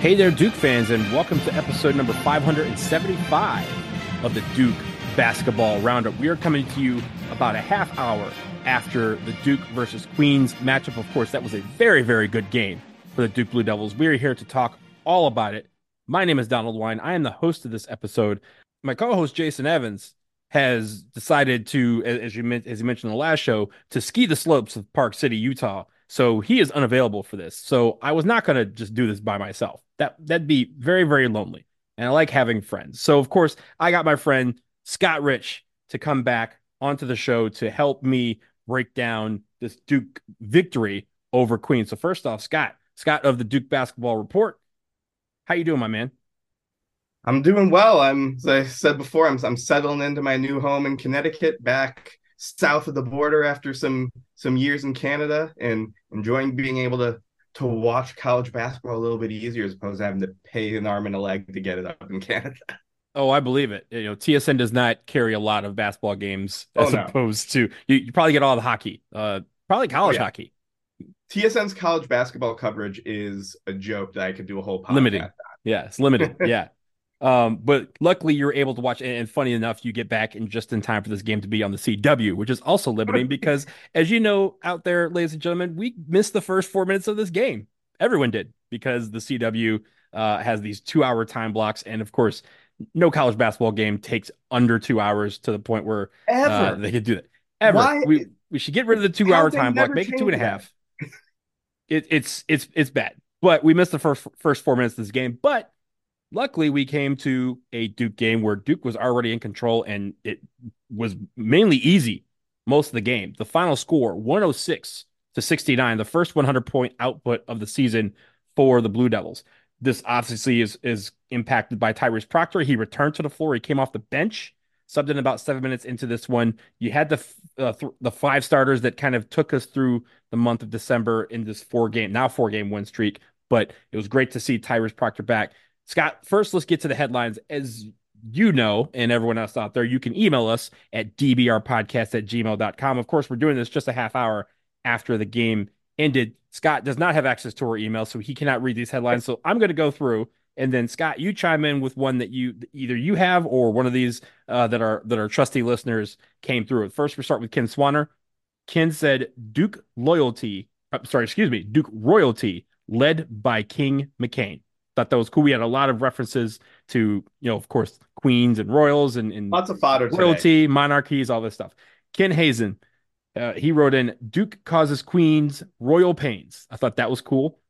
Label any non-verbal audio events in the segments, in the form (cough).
Hey there, Duke fans, and welcome to episode number 575 of the Duke Basketball Roundup. We are coming to you about a half hour after the Duke versus Queens matchup. Of course, that was a very, very good game for the Duke Blue Devils. We are here to talk all about it. My name is Donald Wine. I am the host of this episode. My co-host Jason Evans has decided to, as you as you mentioned in the last show, to ski the slopes of Park City, Utah. So he is unavailable for this. So I was not going to just do this by myself. That that'd be very very lonely. And I like having friends. So of course, I got my friend Scott Rich to come back onto the show to help me break down this Duke victory over Queen. So first off, Scott, Scott of the Duke Basketball Report, how you doing, my man? I'm doing well. I'm as I said before, I'm I'm settling into my new home in Connecticut, back south of the border after some some years in Canada, and enjoying being able to to watch college basketball a little bit easier as opposed to having to pay an arm and a leg to get it up in Canada. Oh, I believe it. You know, TSN does not carry a lot of basketball games oh, as oh, no. opposed to you, you, probably get all the hockey, uh, probably college yeah. hockey. TSN's college basketball coverage is a joke that I could do a whole podcast limited. On. Yeah, it's limited. (laughs) yeah. Um, but luckily you're able to watch, and funny enough, you get back in just in time for this game to be on the CW, which is also limiting (laughs) because, as you know, out there, ladies and gentlemen, we missed the first four minutes of this game. Everyone did because the CW uh, has these two-hour time blocks, and of course, no college basketball game takes under two hours to the point where uh, they could do that. Ever, Why? we we should get rid of the two-hour time block, make it two and a half. it, it's it's it's bad, but we missed the first first four minutes of this game, but Luckily, we came to a Duke game where Duke was already in control and it was mainly easy most of the game. The final score 106 to 69, the first 100 point output of the season for the Blue Devils. This obviously is is impacted by Tyrese Proctor. He returned to the floor. He came off the bench, subbed in about seven minutes into this one. You had the uh, th- the five starters that kind of took us through the month of December in this four game now four game win streak. But it was great to see Tyrese Proctor back. Scott, first let's get to the headlines. As you know, and everyone else out there, you can email us at dbrpodcast at gmail.com. Of course, we're doing this just a half hour after the game ended. Scott does not have access to our email, so he cannot read these headlines. So I'm going to go through, and then Scott, you chime in with one that you either you have or one of these uh, that are that are trusty listeners came through. First, we start with Ken Swanner. Ken said Duke loyalty uh, sorry, excuse me, Duke royalty led by King McCain. Thought that was cool. We had a lot of references to, you know, of course, queens and royals and, and lots of fodder royalty, today. monarchies, all this stuff. Ken Hazen, uh, he wrote in Duke causes queens royal pains. I thought that was cool.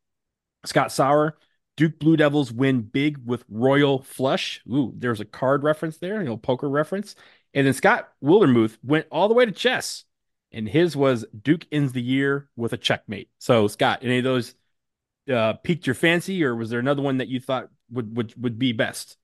Scott Sauer, Duke Blue Devils win big with royal flush. Ooh, there's a card reference there, you know, poker reference. And then Scott Wildermuth went all the way to chess, and his was Duke ends the year with a checkmate. So, Scott, any of those uh, piqued your fancy, or was there another one that you thought would would would be best?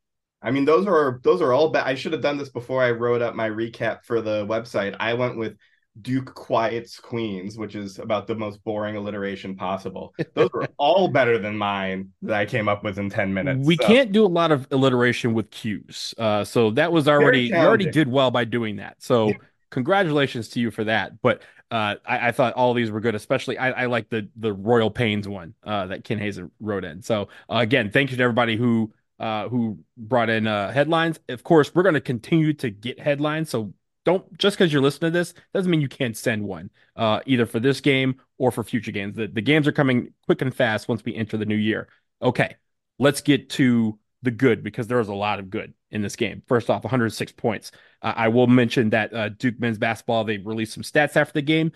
I mean, those are those are all. Be- I should have done this before I wrote up my recap for the website. I went with Duke quiets Queens, which is about the most boring alliteration possible. (laughs) Those were all better than mine that I came up with in 10 minutes. We so. can't do a lot of alliteration with Q's. Uh, so that was already, you already did well by doing that. So congratulations to you for that. But uh, I, I, thought all these were good, especially I, I like the the Royal Pains one uh, that Ken Hazen wrote in. So uh, again, thank you to everybody who uh, who brought in uh, headlines. Of course, we're going to continue to get headlines. So don't just because you're listening to this doesn't mean you can't send one either for this game or for future games. The, the games are coming quick and fast once we enter the new year. Okay, let's get to the good because there was a lot of good in this game. First off, 106 points. Uh, I will mention that uh, Duke men's basketball they released some stats after the game.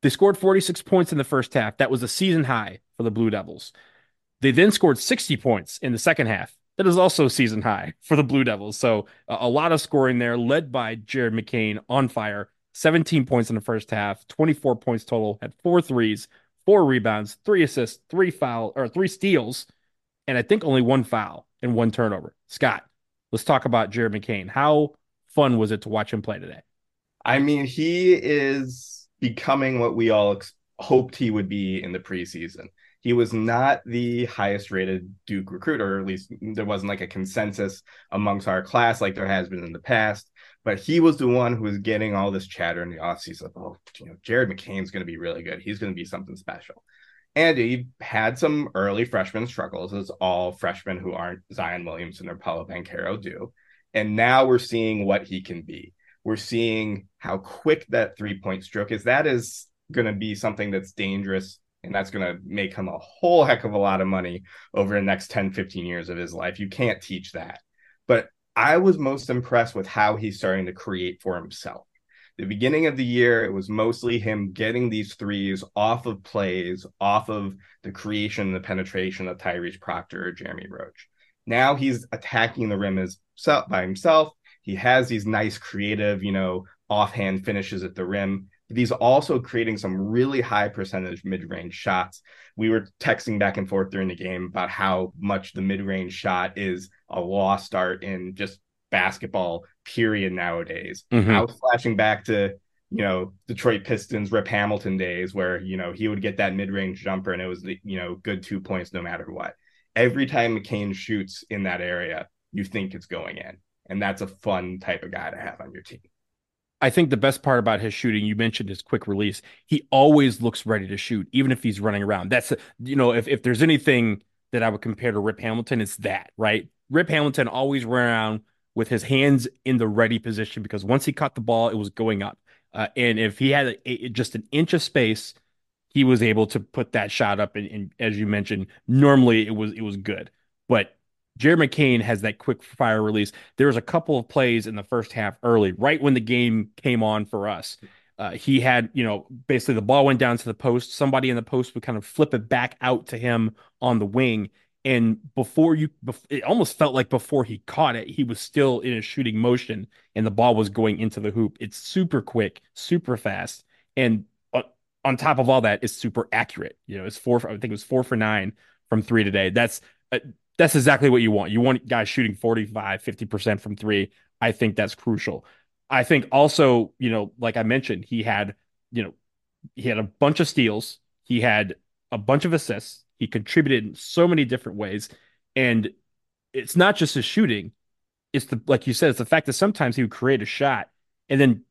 They scored 46 points in the first half. That was a season high for the Blue Devils. They then scored 60 points in the second half. That is also season high (laughs) for the Blue Devils. So uh, a lot of scoring there, led by Jared McCain on fire. 17 points in the first half, 24 points total, had four threes, four rebounds, three assists, three foul or three steals, and I think only one foul and one turnover. Scott, let's talk about Jared McCain. How fun was it to watch him play today? I mean, he is becoming what we all ex- hoped he would be in the preseason he was not the highest rated Duke recruit, or at least there wasn't like a consensus amongst our class like there has been in the past. But he was the one who was getting all this chatter in the offseason of, oh, you know, Jared McCain's going to be really good. He's going to be something special. And he had some early freshman struggles, as all freshmen who aren't Zion Williamson or Paolo Banchero do. And now we're seeing what he can be. We're seeing how quick that three point stroke is. That is going to be something that's dangerous and that's going to make him a whole heck of a lot of money over the next 10 15 years of his life you can't teach that but i was most impressed with how he's starting to create for himself the beginning of the year it was mostly him getting these threes off of plays off of the creation and the penetration of tyrese proctor or jeremy roach now he's attacking the rim by himself he has these nice creative you know offhand finishes at the rim but he's also creating some really high percentage mid-range shots. We were texting back and forth during the game about how much the mid-range shot is a lost art in just basketball period nowadays. Mm-hmm. I was flashing back to you know Detroit Pistons Rip Hamilton days where you know he would get that mid-range jumper and it was you know good two points no matter what. Every time McCain shoots in that area, you think it's going in, and that's a fun type of guy to have on your team. I think the best part about his shooting, you mentioned his quick release. He always looks ready to shoot, even if he's running around. That's you know, if if there's anything that I would compare to Rip Hamilton, it's that right. Rip Hamilton always ran around with his hands in the ready position because once he caught the ball, it was going up. Uh, and if he had a, a, just an inch of space, he was able to put that shot up. And, and as you mentioned, normally it was it was good, but Jared McCain has that quick fire release. There was a couple of plays in the first half early, right when the game came on for us. Uh, he had, you know, basically the ball went down to the post. Somebody in the post would kind of flip it back out to him on the wing. And before you, it almost felt like before he caught it, he was still in a shooting motion and the ball was going into the hoop. It's super quick, super fast. And on top of all that is super accurate. You know, it's four, I think it was four for nine from three today. That's, uh, that's exactly what you want. You want guys shooting 45, 50% from three. I think that's crucial. I think also, you know, like I mentioned, he had, you know, he had a bunch of steals, he had a bunch of assists, he contributed in so many different ways. And it's not just his shooting, it's the like you said, it's the fact that sometimes he would create a shot and then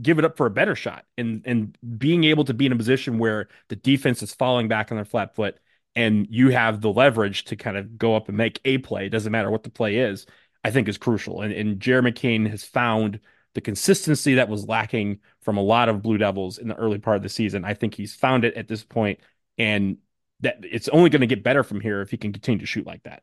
give it up for a better shot and and being able to be in a position where the defense is falling back on their flat foot and you have the leverage to kind of go up and make a play, it doesn't matter what the play is, I think is crucial. And, and Jared McCain has found the consistency that was lacking from a lot of Blue Devils in the early part of the season. I think he's found it at this point, and that it's only going to get better from here if he can continue to shoot like that.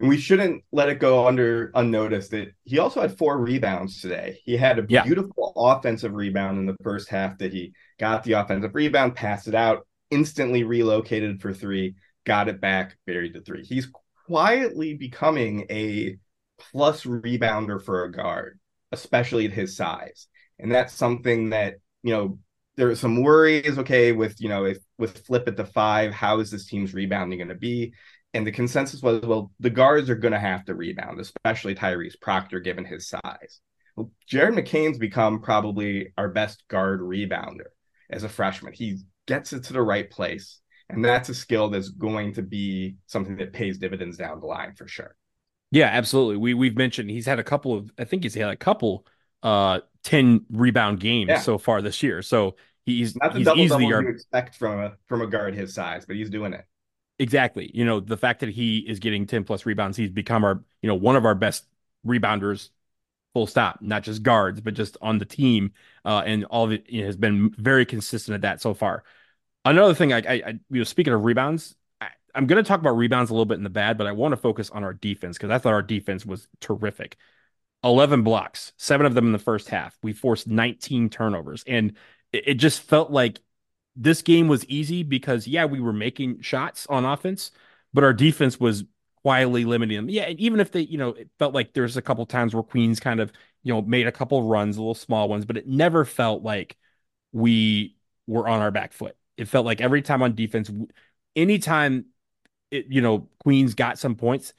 And we shouldn't let it go under unnoticed that he also had four rebounds today. He had a Yeah. beautiful offensive rebound in the first half that he got the offensive rebound, passed it out, instantly relocated for three, got it back, buried the three. He's quietly becoming a plus rebounder for a guard, especially at his size. And that's something that, you know, there are some worries, okay, with, you know, if with flip at the five, how is this team's rebounding going to be? And the consensus was, well, the guards are going to have to rebound, especially Tyrese Proctor, given his size. Well, Jared McCain's become probably our best guard rebounder as a freshman. He gets it to the right place. And that's a skill that's going to be something that pays dividends down the line for sure. Yeah, absolutely. We we've mentioned he's had a couple of I think he's had a couple uh 10 rebound games Yeah. so far this year. So he's Not the he's double double our you expect from a from a guard his size, but he's doing it. Exactly. You know, the fact that he is getting 10 plus rebounds, he's become our, you know, one of our best rebounders, full stop, not just guards, but just on the team. Uh, and all of it you know, has been very consistent at that so far. Another thing, I, I, I you know, speaking of rebounds, I, I'm going to talk about rebounds a little bit in the bad, but I want to focus on our defense because I thought our defense was terrific. 11 blocks, seven of them in the first half. We forced 19 turnovers, and it, it just felt like this game was easy because yeah, we were making shots on offense, but our defense was quietly limiting them. Yeah, and even if they, you know, it felt like there's a couple times where Queens kind of, you know, made a couple runs, little small ones, but it never felt like we were on our back foot. It felt like every time on defense, anytime it, you know, Queens got some points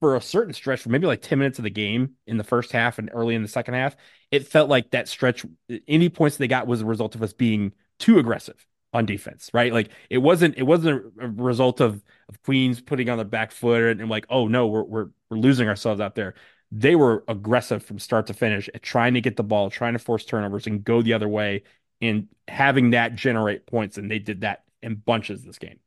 for a certain stretch for maybe like 10 minutes of the game in the first half and early in the second half, it felt like that stretch, any points they got was a result of us being too aggressive on defense, right? Like it wasn't it wasn't a result of of Queens putting on the back foot and, and like, oh no, we're we're we're losing ourselves out there. They were aggressive from start to finish at trying to get the ball, trying to force turnovers and go the other way and having that generate points. And they did that in bunches this game.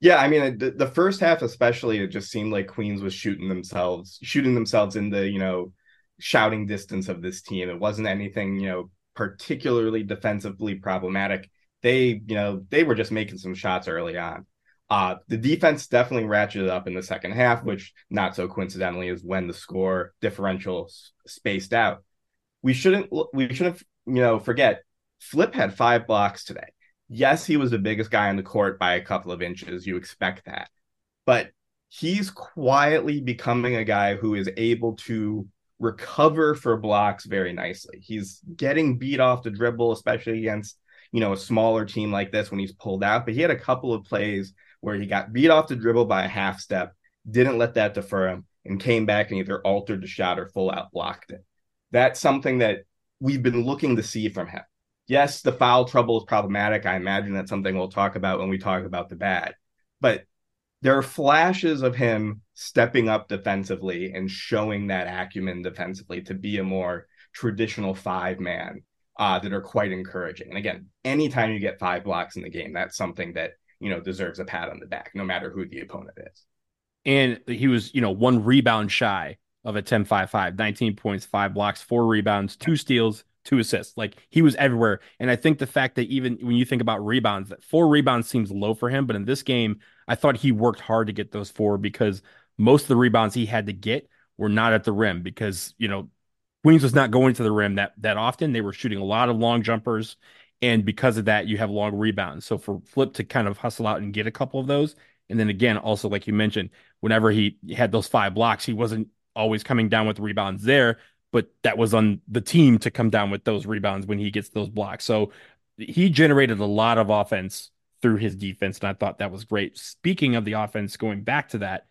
Yeah, I mean the, the first half especially, it just seemed like Queens was shooting themselves, shooting themselves in the you know shouting distance of this team. It wasn't anything you know particularly defensively problematic. They you know they were just making some shots early on. Uh, the defense definitely ratcheted up in the second half, which not so coincidentally is when the score differential spaced out. We shouldn't we shouldn't you know forget Flip had five blocks today. Yes, he was the biggest guy on the court by a couple of inches. You expect that. But he's quietly becoming a guy who is able to recover for blocks very nicely. He's getting beat off the dribble, especially against, you know, a smaller team like this when he's pulled out. But he had a couple of plays where he got beat off the dribble by a half step, didn't let that defer him, and came back and either altered the shot or full out blocked it. That's something that we've been looking to see from him yes, the foul trouble is problematic. I imagine that's something we'll talk about when we talk about the bad. But there are flashes of him stepping up defensively and showing that acumen defensively to be a more traditional five man uh, that are quite encouraging. And again, anytime you get five blocks in the game, that's something that you know deserves a pat on the back, no matter who the opponent is. And he was, you know, one rebound shy of a 10 5 5, 19 points, five blocks, four rebounds, two steals, two assists. Like he was everywhere. And I think the fact that even when you think about rebounds, that four rebounds seems low for him. But in this game, I thought he worked hard to get those four because most of the rebounds he had to get were not at the rim because, you know, Queens was not going to the rim that that often. They were shooting a lot of long jumpers. And because of that, you have long rebounds. So for Flip to kind of hustle out and get a couple of those. And then again, also like you mentioned, whenever he had those five blocks, he wasn't always coming down with rebounds there but that was on the team to come down with those rebounds when he gets those blocks. So he generated a lot of offense through his defense, and I thought that was great. Speaking of the offense, going back to that,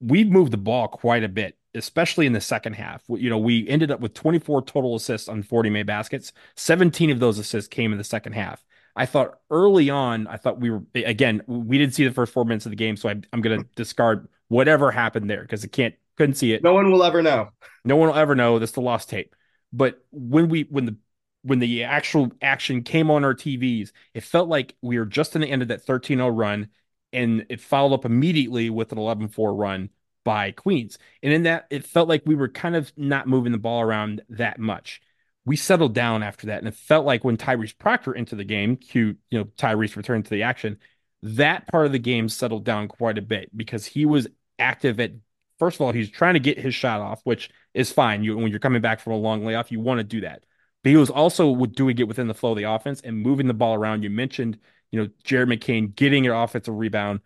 we moved the ball quite a bit, especially in the second half. You know, we ended up with 24 total assists on 40 made baskets. 17 of those assists came in the second half. I thought early on, I thought we were again, we didn't see the first four minutes of the game, so I, I'm going to discard whatever happened there because it can't couldn't see it. No one will ever know. No one will ever know. That's the lost tape. But when we when the when the actual action came on our TVs, it felt like we were just in the end of that 13-0 run, and it followed up immediately with an 11-4 run by Queens. And in that, it felt like we were kind of not moving the ball around that much. We settled down after that. And it felt like when Tyrese Proctor into the game, cute, you know, Tyrese returned to the action, that part of the game settled down quite a bit because he was active at first of all, he's trying to get his shot off, which is fine. You when you're coming back from a long layoff, you want to do that. But he was also doing it within the flow of the offense and moving the ball around. You mentioned, you know, Jared McCain getting an offensive rebound,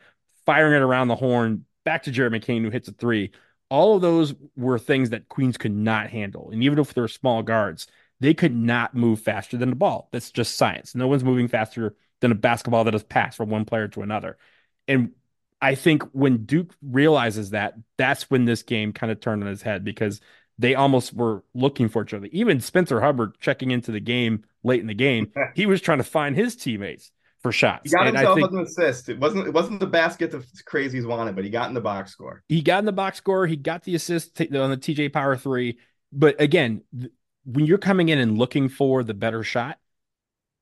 firing it around the horn, back to Jared McCain who hits a three. All of those were things that Queens could not handle. And even if they're small guards, they could not move faster than the ball. That's just science. No one's moving faster than a basketball that is passed from one player to another. And I think when Duke realizes that, that's when this game kind of turned on his head because they almost were looking for each other. Even Spencer Hubbard checking into the game late in the game, (laughs) he was trying to find his teammates for shots. He got and himself think, an assist. It wasn't it wasn't the basket the crazies wanted, but he got in the box score. He got in the box score. He got the assist on the TJ Power three. But again, when you're coming in and looking for the better shot,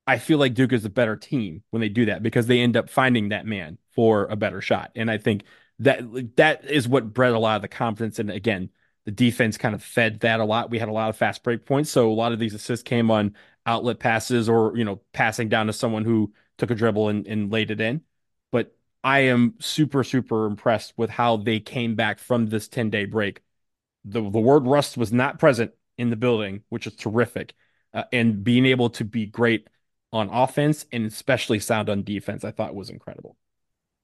I feel like Duke is a better team when they do that because they end up finding that man for a better shot. And I think that that is what bred a lot of the confidence. And again, the defense kind of fed that a lot. We had a lot of fast break points, so a lot of these assists came on outlet passes or you know passing down to someone who took a dribble and, and laid it in. But I am super super impressed with how they came back from this 10 day break. The the word rust was not present in the building, which is terrific, uh, and being able to be great on offense and especially sound on defense, I thought was incredible.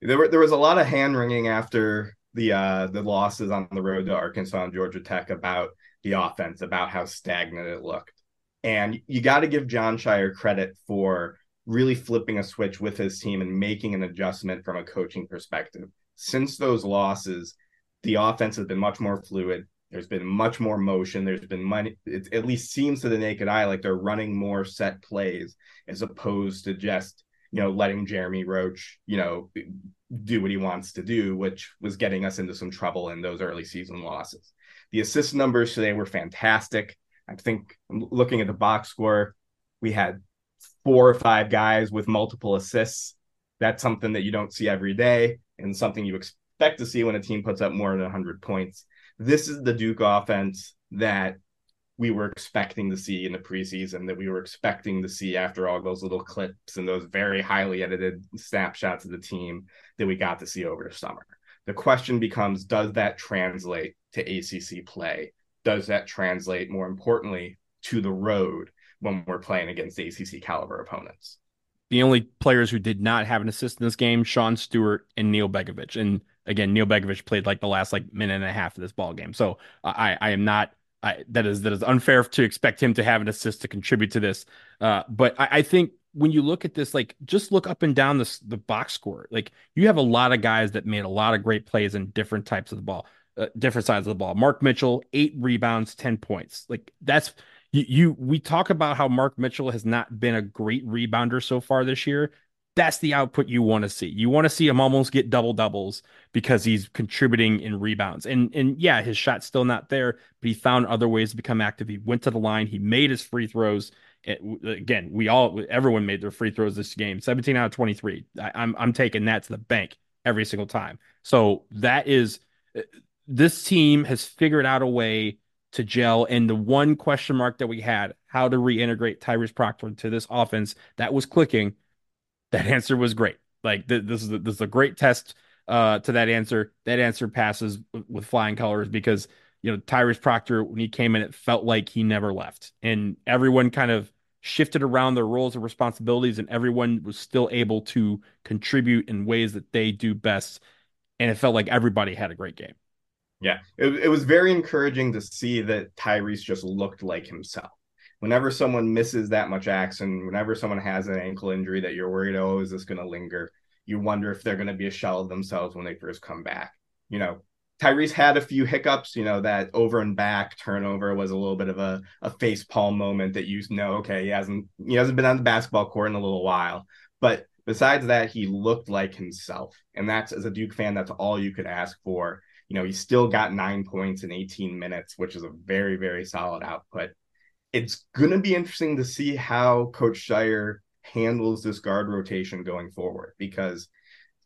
There were there was a lot of hand wringing after the uh the losses on the road to Arkansas and Georgia Tech about the offense, about how stagnant it looked. And you got to give Jon Scheyer credit for really flipping a switch with his team and making an adjustment from a coaching perspective. Since those losses, the offense has been much more fluid. There's been much more motion. There's been money. It at least seems to the naked eye like they're running more set plays as opposed to just you know letting Jeremy Roach you know do what he wants to do, which was getting us into some trouble in those early season losses. The assist numbers today were fantastic. I think looking at the box score, we had four or five guys with multiple assists. That's something that you don't see every day and something you expect to see when a team puts up more than 100 points. This is the Duke offense that we were expecting to see in the preseason, that we were expecting to see after all those little clips and those very highly edited snapshots of the team that we got to see over the summer. The question becomes does that translate to ACC play? Does that translate, more importantly, to the road when we're playing against ACC caliber opponents? The only players who did not have an assist in this game, Sean Stewart and Neal Begovich. And again, Neal Begovich played like the last like minute and a half of this ball game. So I, I am not I, that is that is unfair to expect him to have an assist to contribute to this. Uh, but I, I, think when you look at this, like just look up and down the the box score. Like you have a lot of guys that made a lot of great plays in different types of the ball, uh, different sides of the ball. Mark Mitchell, eight rebounds, ten points. Like that's you, you. We talk about how Mark Mitchell has not been a great rebounder so far this year that's the output you want to see. You want to see him almost get double doubles because he's contributing in rebounds. And and yeah, his shot's still not there, but he found other ways to become active. He went to the line, he made his free throws. It, again, we all everyone made their free throws this game. 17 out of 23. I, I'm I'm taking that to the bank every single time. So that is uh, this team has figured out a way to gel. And the one question mark that we had, how to reintegrate Tyrese Proctor to this offense, that was clicking that answer was great. Like th- this is a, this is a great test uh, to that answer. That answer passes w- with flying colors because you know Tyrese Proctor when he came in, it felt like he never left, and everyone kind of shifted around their roles and responsibilities, and everyone was still able to contribute in ways that they do best. And it felt like everybody had a great game. Yeah, it, it was very encouraging to see that Tyrese just looked like himself whenever someone misses that much action, whenever someone has an ankle injury that you're worried, oh, is this going to linger? You wonder if they're going to be a shell of themselves when they first come back. You know, Tyrese had a few hiccups. You know, that over and back turnover was a little bit of a, a face palm moment that you know, okay, he hasn't he hasn't been on the basketball court in a little while. But besides that, he looked like himself. And that's as a Duke fan, that's all you could ask for. You know, he still got nine points in 18 minutes, which is a very, very solid output it's going to be interesting to see how Coach Scheyer handles this guard rotation going forward because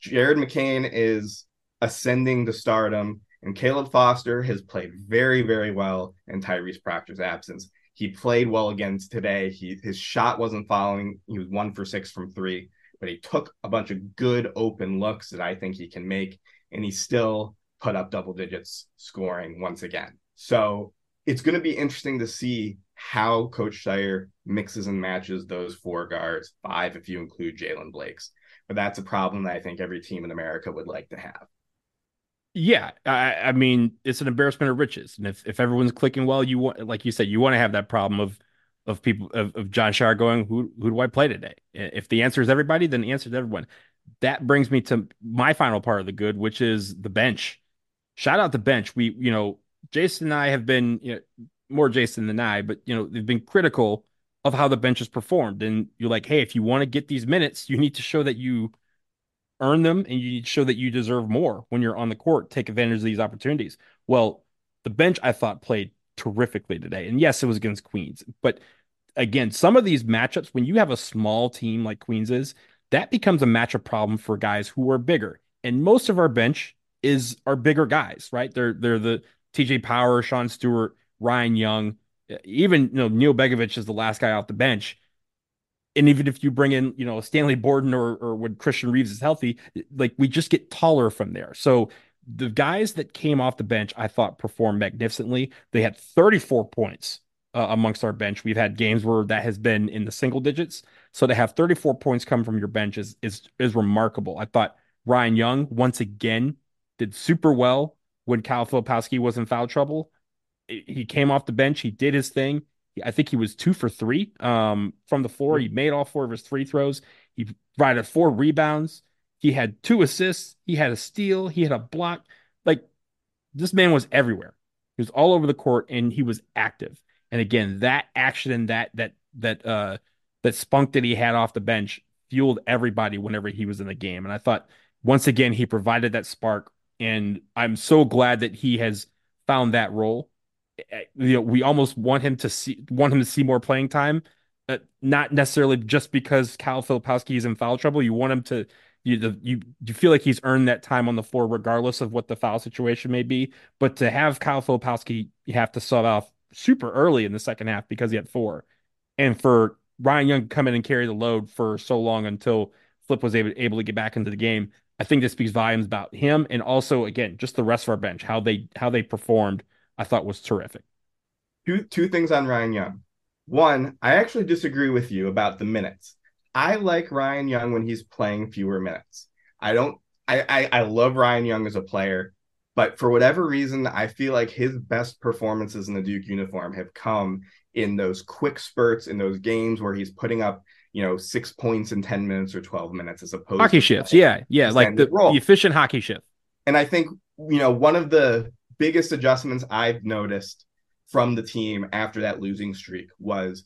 Jared McCain is ascending to stardom. And Caleb Foster has played very, very well in Tyrese Proctor's absence. He played well against today. He his shot wasn't following. He was one for six from three, but he took a bunch of good open looks that I think he can make, and he still put up double digits scoring once again. So it's going to be interesting to see how Coach Scheyer mixes and matches those four guards, five if you include Jaylen Blakes. But that's a problem that I think every team in America would like to have. Yeah, I, I, mean it's an embarrassment of riches, and if, if everyone's clicking well, you want, like you said, you want to have that problem of of people of, of Jon Scheyer going, who who do I play today? If the answer is everybody, then the answer is everyone. That brings me to my final part of the good, which is the bench. Shout out the bench. We, you know, Jason and I have been, you know, more Jason than I, but you know, they've been critical of how the bench has performed. And you're like, hey, if you want to get these minutes, you need to show that you earn them and you need to show that you deserve more when you're on the court. Take advantage of these opportunities. Well, the bench I thought played terrifically today. And yes, it was against Queens. But again, some of these matchups, when you have a small team like Queens is, that becomes a matchup problem for guys who are bigger. And most of our bench is our bigger guys, right? They're they're the TJ Power, Sean Stewart, Ryan Young, even you know Neal Begovich is the last guy off the bench and even if you bring in, you know, Stanley Borden or or when Christian Reeves is healthy, like we just get taller from there. So the guys that came off the bench, I thought performed magnificently. They had 34 points uh, amongst our bench. We've had games where that has been in the single digits. So to have 34 points come from your bench is is is remarkable. I thought Ryan Young once again did super well when Kyle Filipowski was in foul trouble. He came off the bench, he did his thing. I think he was two for three um, from the floor. He made all four of his free throws. He provided four rebounds. He had two assists. He had a steal. He had a block. Like this man was everywhere. He was all over the court and he was active. And again, that action and that that that uh that spunk that he had off the bench fueled everybody whenever he was in the game. And I thought once again he provided that spark. And I'm so glad that he has found that role you know we almost want him to see want him to see more playing time, uh, not necessarily just because Cal Filipowski is in foul trouble. You want him to you the, you you feel like he's earned that time on the floor regardless of what the foul situation may be. But to have Kyle Filipowski, you have to sub off super early in the second half because he had four, and for Ryan Young to come in and carry the load for so long until Flip was able able to get back into the game. I think this speaks volumes about him and also again just the rest of our bench how they how they performed I thought was terrific. Two two things on Ryan Young. One, I actually disagree with you about the minutes. I like Ryan Young when he's playing fewer minutes. I don't I, I, I love Ryan Young as a player, but for whatever reason, I feel like his best performances in the Duke uniform have come in those quick spurts in those games where he's putting up, you know, six points in 10 minutes or 12 minutes as opposed hockey shifts. Yeah. Yeah. Like the, the efficient hockey shift. And I think, you know, one of the biggest adjustments I've noticed from the team after that losing streak was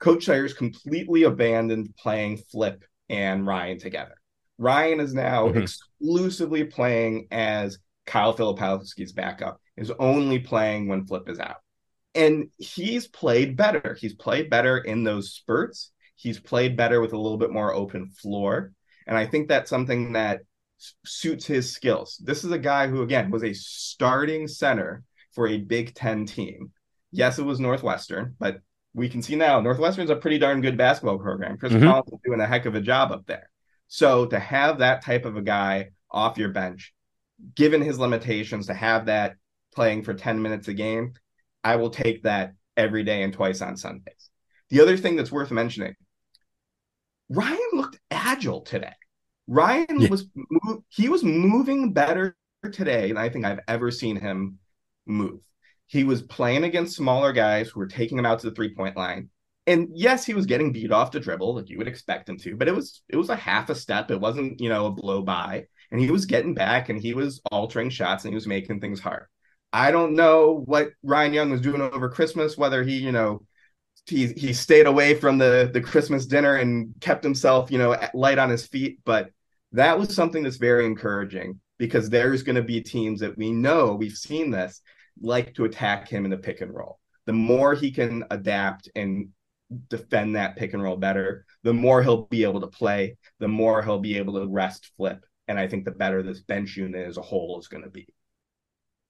Coach Scheyer's completely abandoned playing Flip and Ryan together. Ryan is now mm-hmm. exclusively playing as Kyle Filipowski's backup, is only playing when Flip is out. And he's played better. He's played better in those spurts. He's played better with a little bit more open floor. And I think that's something that suits his skills. This is a guy who, again, was a starting center for a Big Ten team. Yes, it was Northwestern, but we can see now Northwestern's a pretty darn good basketball program. Chris mm-hmm. Collins is doing a heck of a job up there. So to have that type of a guy off your bench, given his limitations, to have that playing for 10 minutes a game, I will take that every day and twice on Sundays. The other thing that's worth mentioning, Ryan looked agile today. Ryan yeah. was he was moving better today than I think I've ever seen him move. He was playing against smaller guys who were taking him out to the three point line. And yes, he was getting beat off the dribble like you would expect him to, but it was it was a half a step. It wasn't, you know, a blow by. And he was getting back and he was altering shots and he was making things hard. I don't know what Ryan Young was doing over Christmas, whether he, you know, he he stayed away from the the Christmas dinner and kept himself, you know, light on his feet, but that was something that's very encouraging because there's going to be teams that we know we've seen this like to attack him in the pick and roll. The more he can adapt and defend that pick and roll better, the more he'll be able to play, the more he'll be able to rest flip. And I think the better this bench unit as a whole is going to be.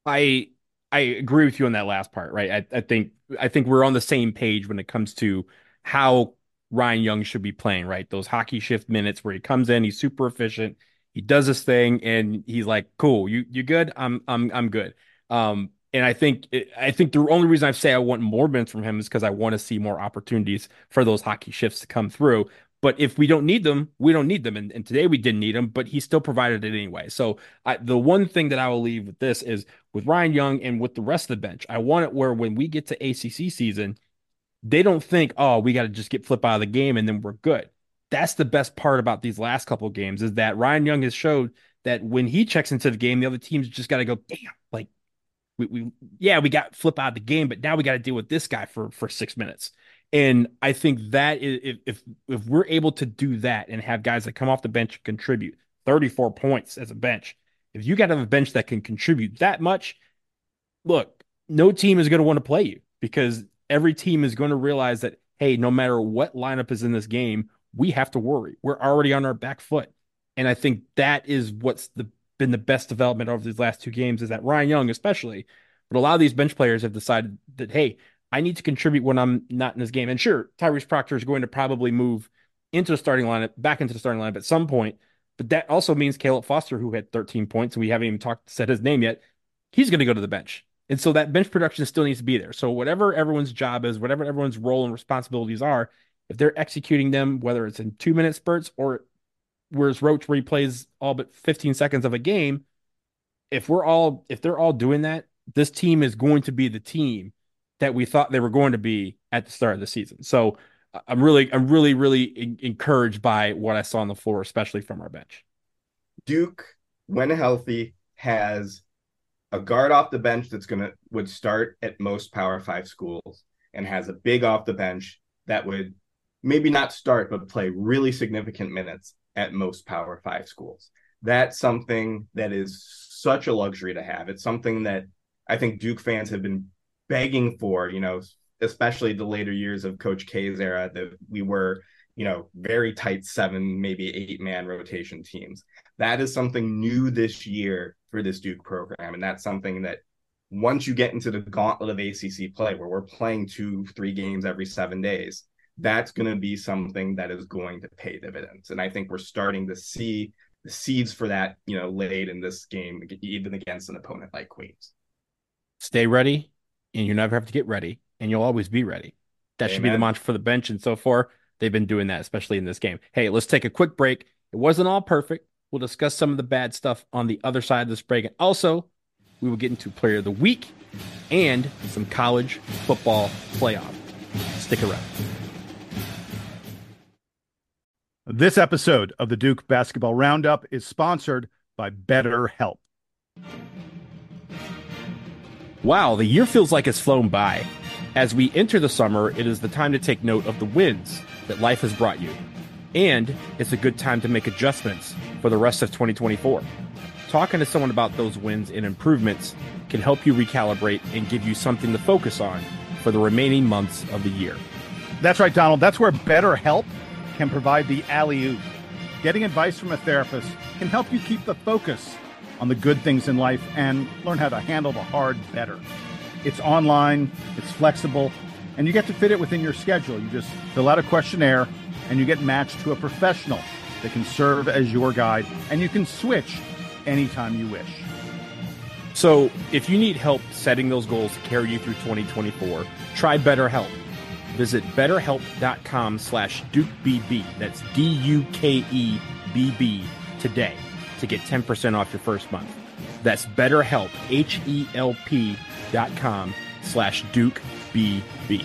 I I agree with you on that last part, right? I, I think I think we're on the same page when it comes to how Ryan Young should be playing, right? Those hockey shift minutes where he comes in, he's super efficient, he does his thing, and he's like, "Cool, you you good? I'm I'm I'm good." Um, and I think I think the only reason I say I want more minutes from him is because I want to see more opportunities for those hockey shifts to come through. But if we don't need them, we don't need them. And, and today we didn't need them, but he still provided it anyway. So I, the one thing that I will leave with this is with Ryan Young and with the rest of the bench, I want it where when we get to ACC season, they don't think, oh, we got to just get flip out of the game and then we're good. That's the best part about these last couple games is that Ryan Young has showed that when he checks into the game, the other teams just got to go, damn, like we, we yeah, we got flip out of the game, but now we got to deal with this guy for for six minutes. And I think that is, if if we're able to do that and have guys that come off the bench and contribute 34 points as a bench, if you got to have a bench that can contribute that much, look, no team is going to want to play you because every team is going to realize that hey, no matter what lineup is in this game, we have to worry. We're already on our back foot. And I think that is what's the been the best development over these last two games is that Ryan Young, especially, but a lot of these bench players have decided that, hey, I need to contribute when I'm not in this game. And sure, Tyrese Proctor is going to probably move into the starting lineup, back into the starting lineup at some point. But that also means Caleb Foster, who had 13 points, and we haven't even talked said his name yet, he's going to go to the bench. And so that bench production still needs to be there. So whatever everyone's job is, whatever everyone's role and responsibilities are, if they're executing them, whether it's in two minute spurts or whereas Roach where he plays all but 15 seconds of a game, if we're all if they're all doing that, this team is going to be the team that we thought they were going to be at the start of the season. So uh, I'm really I'm really really encouraged by what I saw on the floor, especially from our bench. Duke, when healthy, has a guard off the bench that's gonna would start at most Power Five schools, and has a big off the bench that would maybe not start but play really significant minutes at most Power Five schools. That's something that is such a luxury to have. It's something that I think Duke fans have been begging for, you know, especially the later years of Coach K's era, that we were, you know, very tight seven, maybe eight man rotation teams. That is something new this year for this Duke program. And that's something that once you get into the gauntlet of ACC play, where we're playing two, three games every seven days, that's going to be something that is going to pay dividends. And I think we're starting to see the seeds for that, you know, laid in this game, even against an opponent like Queens. Stay ready, and you never have to get ready, and you'll always be ready. That Amen. should be the mantra for the bench. And so far, they've been doing that, especially in this game. Hey, let's take a quick break. It wasn't all perfect. We'll discuss some of the bad stuff on the other side of this break. And also, we will get into player of the week and some college football playoff. Stick around. This episode of the Duke Basketball Roundup is sponsored by BetterHelp. Wow, the year feels like it's flown by. As we enter the summer, it is the time to take note of the wins that life has brought you. And it's a good time to make adjustments for the rest of 2024. Talking to someone about those wins and improvements can help you recalibrate and give you something to focus on for the remaining months of the year. That's right, Donald. That's where BetterHelp can provide the alley oop. Getting advice from a therapist can help you keep the focus on the good things in life and learn how to handle the hard better. It's online, it's flexible, and you get to fit it within your schedule. You just fill out a questionnaire and you get matched to a professional that can serve as your guide, and you can switch anytime you wish. So, if you need help setting those goals to carry you through 2024, try BetterHelp. Visit betterhelp.com slash DukeBB. That's D U K E B B today to get 10% off your first month. That's betterhelp, H E L P dot com slash DukeBB.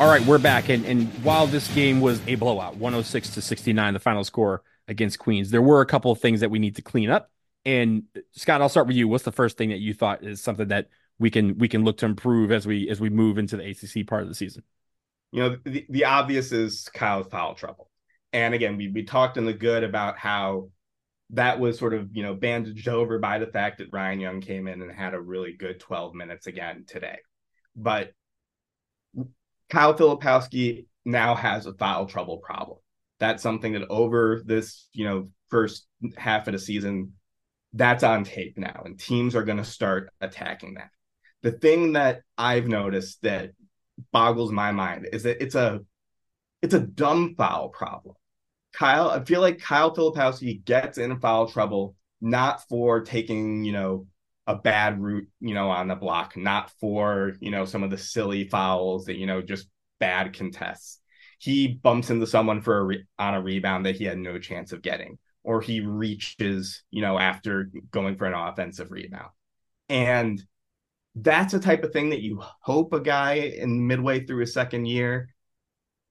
All right, we're back. And, and while this game was a blowout, 106 to 69, the final score against Queens, there were a couple of things that we need to clean up. And Scott, I'll start with you. What's the first thing that you thought is something that we can we can look to improve as we as we move into the ACC part of the season? You know, the, the obvious is Kyle's foul trouble. And again, we we talked in the good about how that was sort of, you know, bandaged over by the fact that Ryan Young came in and had a really good 12 minutes again today. But Kyle Filipowski now has a foul trouble problem. That's something that over this, you know, first half of the season, that's on tape now, and teams are going to start attacking that. The thing that I've noticed that boggles my mind is that it's a it's a dumb foul problem. Kyle, I feel like Kyle Filipowski gets in foul trouble not for taking, you know, a bad route, you know, on the block, not for, you know, some of the silly fouls that, you know, just bad contests. He bumps into someone for a re- on a rebound that he had no chance of getting, or he reaches, you know, after going for an offensive rebound. And that's a type of thing that you hope a guy in midway through his second year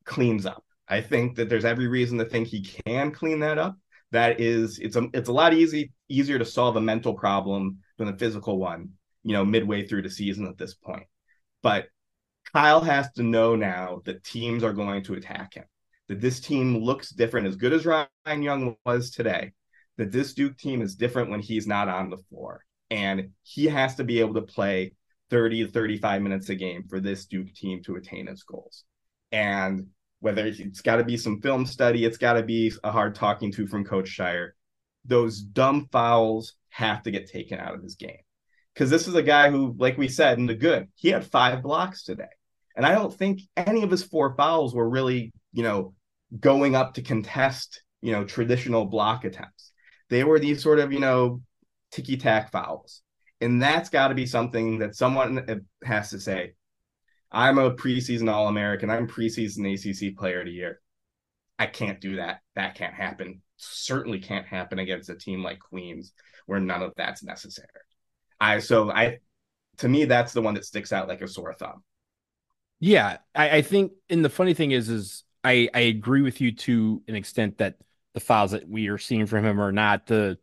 cleans up. I think that there's every reason to think he can clean that up. That is, it's a it's a lot easy easier to solve a mental problem than the physical one, you know, midway through the season at this point. But Kyle has to know now that teams are going to attack him, that this team looks different, as good as Ryan Young was today, that this Duke team is different when he's not on the floor. And he has to be able to play 30 to 35 minutes a game for this Duke team to attain its goals. And whether it's got to be some film study, it's got to be a hard talking to from Coach Scheyer. those dumb fouls have to get taken out of his game. Because this is a guy who, like we said in the good, he had five blocks today. And I don't think any of his four fouls were really, you know, going up to contest, you know, traditional block attempts. They were these sort of, you know, ticky tack fouls. And that's got to be something that someone has to say. I'm a preseason All American. I'm preseason ACC player of the year. I can't do that. That can't happen. Certainly can't happen against a team like Queens where none of that's necessary. I so I to me that's the one that sticks out like a sore thumb. Yeah, I, I think, and the funny thing is, is I I agree with you to an extent that the fouls that we are seeing from him are not the,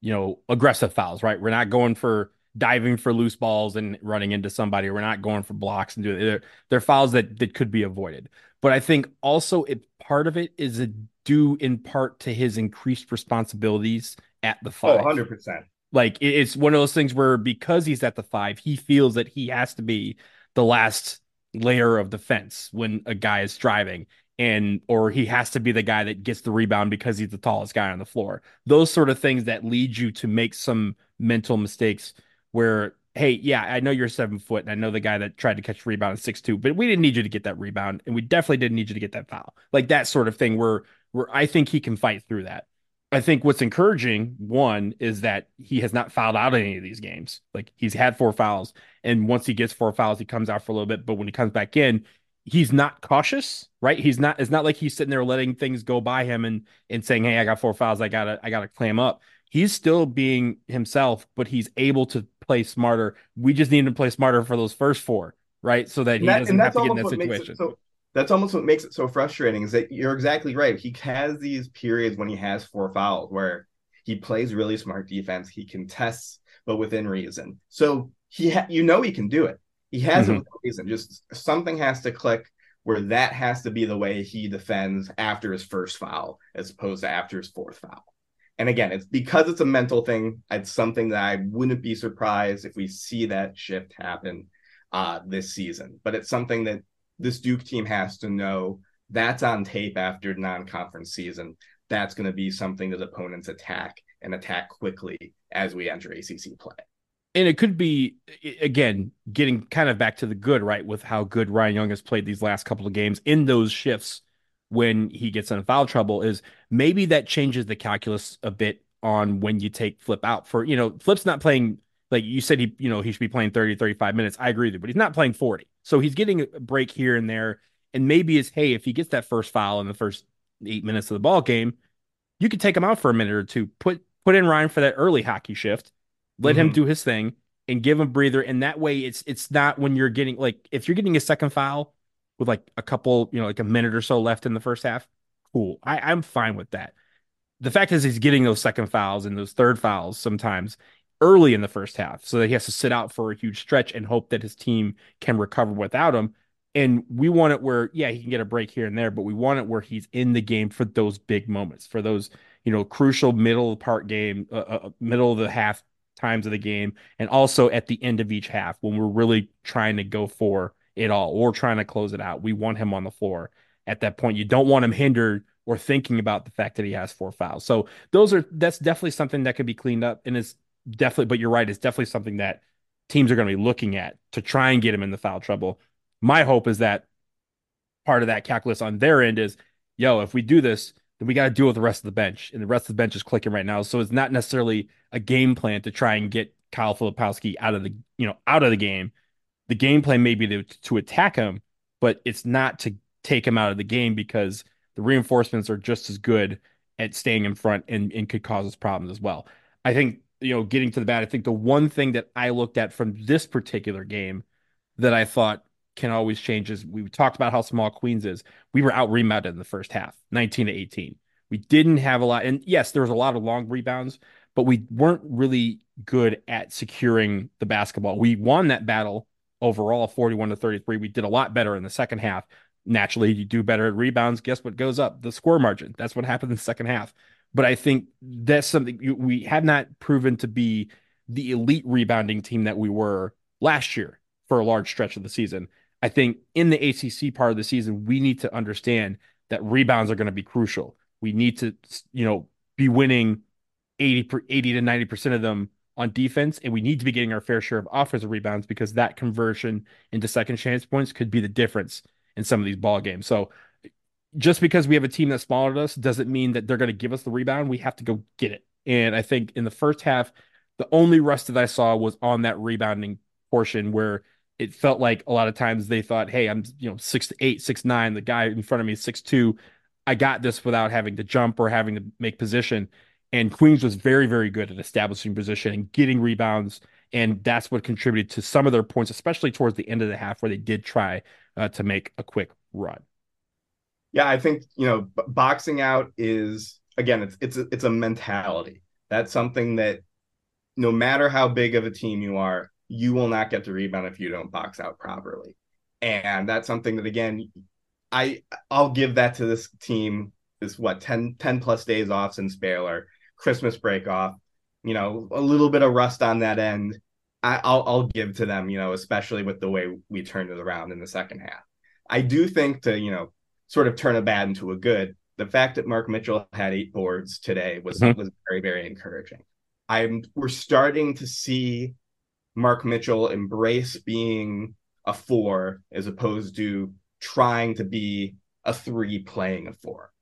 you know, aggressive fouls, right? We're not going for diving for loose balls and running into somebody. We're not going for blocks and doing they're, they're fouls that that could be avoided. But I think also it part of it is a due in part to his increased responsibilities at the oh, five. Oh, 100%. Like it's one of those things where because he's at the five, he feels that he has to be the last layer of defense when a guy is driving and or he has to be the guy that gets the rebound because he's the tallest guy on the floor. Those sort of things that lead you to make some mental mistakes where hey, yeah, I know you're seven foot, and I know the guy that tried to catch a rebound is six two, but we didn't need you to get that rebound, and we definitely didn't need you to get that foul. Like that sort of thing where where I think he can fight through that. I think what's encouraging, one, is that he has not fouled out any of these games. Like he's had four fouls, and once he gets four fouls, he comes out for a little bit. But when he comes back in, he's not cautious, right? He's not. It's not like he's sitting there letting things go by him and and saying, "Hey, I got four fouls. I gotta I gotta clam up." He's still being himself, but he's able to play smarter. We just need him to play smarter for those first four, right? So that he that, doesn't have to get in that situation. So, that's almost what makes it so frustrating is that you're exactly right. He has these periods when he has four fouls where he plays really smart defense. He contests, but within reason. So he, ha- you know, he can do it. He has mm-hmm. within reason. Just something has to click where that has to be the way he defends after his first foul as opposed to after his fourth foul. And again, it's because it's a mental thing. It's something that I wouldn't be surprised if we see that shift happen uh, this season. But it's something that this Duke team has to know that's on tape after non-conference season. That's going to be something that opponents attack and attack quickly as we enter ACC play. And it could be again getting kind of back to the good, right? With how good Ryan Young has played these last couple of games in those shifts when he gets in foul trouble is maybe that changes the calculus a bit on when you take Flip out for, you know, Flip's not playing like you said he, you know, he should be playing 30, 35 minutes. I agree with you, but he's not playing 40. So he's getting a break here and there. And maybe it's, hey, if he gets that first foul in the first eight minutes of the ball game, you could take him out for a minute or two, put put in Ryan for that early hockey shift, let mm-hmm. him do his thing and give him breather. And that way it's it's not when you're getting like if you're getting a second foul with like a couple, you know, like a minute or so left in the first half, cool. I, I'm fine with that. The fact is, he's getting those second fouls and those third fouls sometimes early in the first half, so that he has to sit out for a huge stretch and hope that his team can recover without him. And we want it where, yeah, he can get a break here and there, but we want it where he's in the game for those big moments, for those, you know, crucial middle part game, uh, uh, middle of the half times of the game, and also at the end of each half when we're really trying to go for it all or trying to close it out. We want him on the floor at that point. You don't want him hindered or thinking about the fact that he has four fouls. So those are that's definitely something that could be cleaned up and it's definitely but you're right, it's definitely something that teams are going to be looking at to try and get him in the foul trouble. My hope is that part of that calculus on their end is, yo, if we do this, then we got to deal with the rest of the bench. And the rest of the bench is clicking right now. So it's not necessarily a game plan to try and get Kyle Filipowski out of the, you know, out of the game the game plan may be to, to attack him, but it's not to take him out of the game because the reinforcements are just as good at staying in front and, and could cause us problems as well. I think, you know, getting to the bat, I think the one thing that I looked at from this particular game that I thought can always change is we talked about how small Queens is. We were out rebounded in the first half, 19 to 18. We didn't have a lot. And yes, there was a lot of long rebounds, but we weren't really good at securing the basketball. We won that battle overall 41 to 33. We did a lot better in the second half. Naturally, you do better at rebounds. Guess what goes up? The score margin. That's what happened in the second half. But I think that's something we have not proven to be the elite rebounding team that we were last year for a large stretch of the season. I think in the ACC part of the season, we need to understand that rebounds are going to be crucial. We need to, you know, be winning 80, 80 to 90% of them on defense, and we need to be getting our fair share of offensive rebounds because that conversion into second chance points could be the difference in some of these ball games. So just because we have a team that's smaller than us doesn't mean that they're going to give us the rebound. We have to go get it. And I think in the first half, the only rust that I saw was on that rebounding portion where it felt like a lot of times they thought, hey, I'm you know six to eight, six nine. The guy in front of me is six two. I got this without having to jump or having to make position. And Queens was very, very good at establishing position and getting rebounds. And that's what contributed to some of their points, especially towards the end of the half where they did try uh, to make a quick run. Yeah, I think, you know, boxing out is, again, it's, it's, a, it's a mentality. That's something that no matter how big of a team you are, you will not get the rebound if you don't box out properly. And that's something that, again, I I'll give that to this team is what 10, 10 plus days off since Baylor Christmas break off, you know, a little bit of rust on that end. I, will I'll give to them, you know, especially with the way we turned it around in the second half. I do think to, you know, sort of turn a bad into a good. The fact that Mark Mitchell had eight boards today was mm-hmm. was very very encouraging. I'm we're starting to see Mark Mitchell embrace being a four as opposed to trying to be a three playing a four.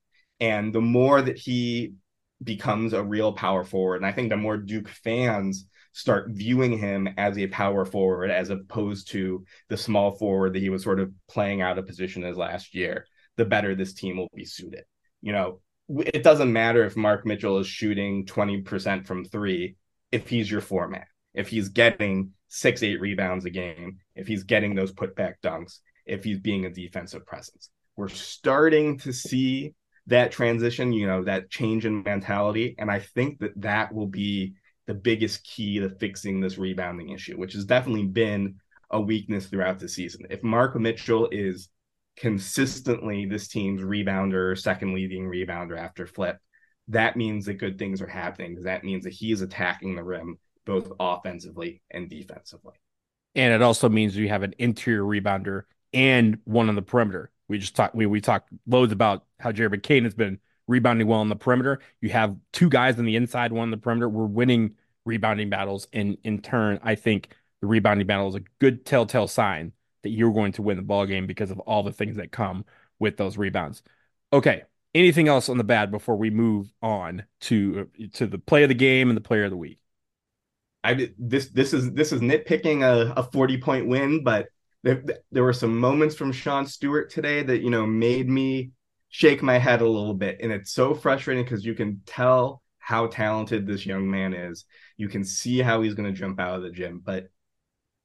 And the more that he becomes a real power forward. And I think the more Duke fans start viewing him as a power forward as opposed to the small forward that he was sort of playing out of position as last year, the better this team will be suited. You know, it doesn't matter if Mark Mitchell is shooting 20% from three if he's your format, if he's getting six, eight rebounds a game, if he's getting those putback dunks, if he's being a defensive presence. We're starting to see that transition, you know, that change in mentality. And I think that that will be the biggest key to fixing this rebounding issue, which has definitely been a weakness throughout the season. If Mark Mitchell is consistently this team's rebounder, second leading rebounder after flip, that means that good things are happening. because That means that he's attacking the rim both offensively and defensively. And it also means we have an interior rebounder and one on the perimeter. We just talked we we talked loads about how Jared McCain has been rebounding well on the perimeter. You have two guys on the inside, one on the perimeter. We're winning rebounding battles. And in turn, I think the rebounding battle is a good telltale sign that you're going to win the ball game because of all the things that come with those rebounds. Okay. Anything else on the bad before we move on to to the play of the game and the player of the week? I this. This is this is nitpicking a, a forty point win, but there, there were some moments from Sean Stewart today that you know made me shake my head a little bit, and it's so frustrating because you can tell how talented this young man is. You can see how he's going to jump out of the gym, but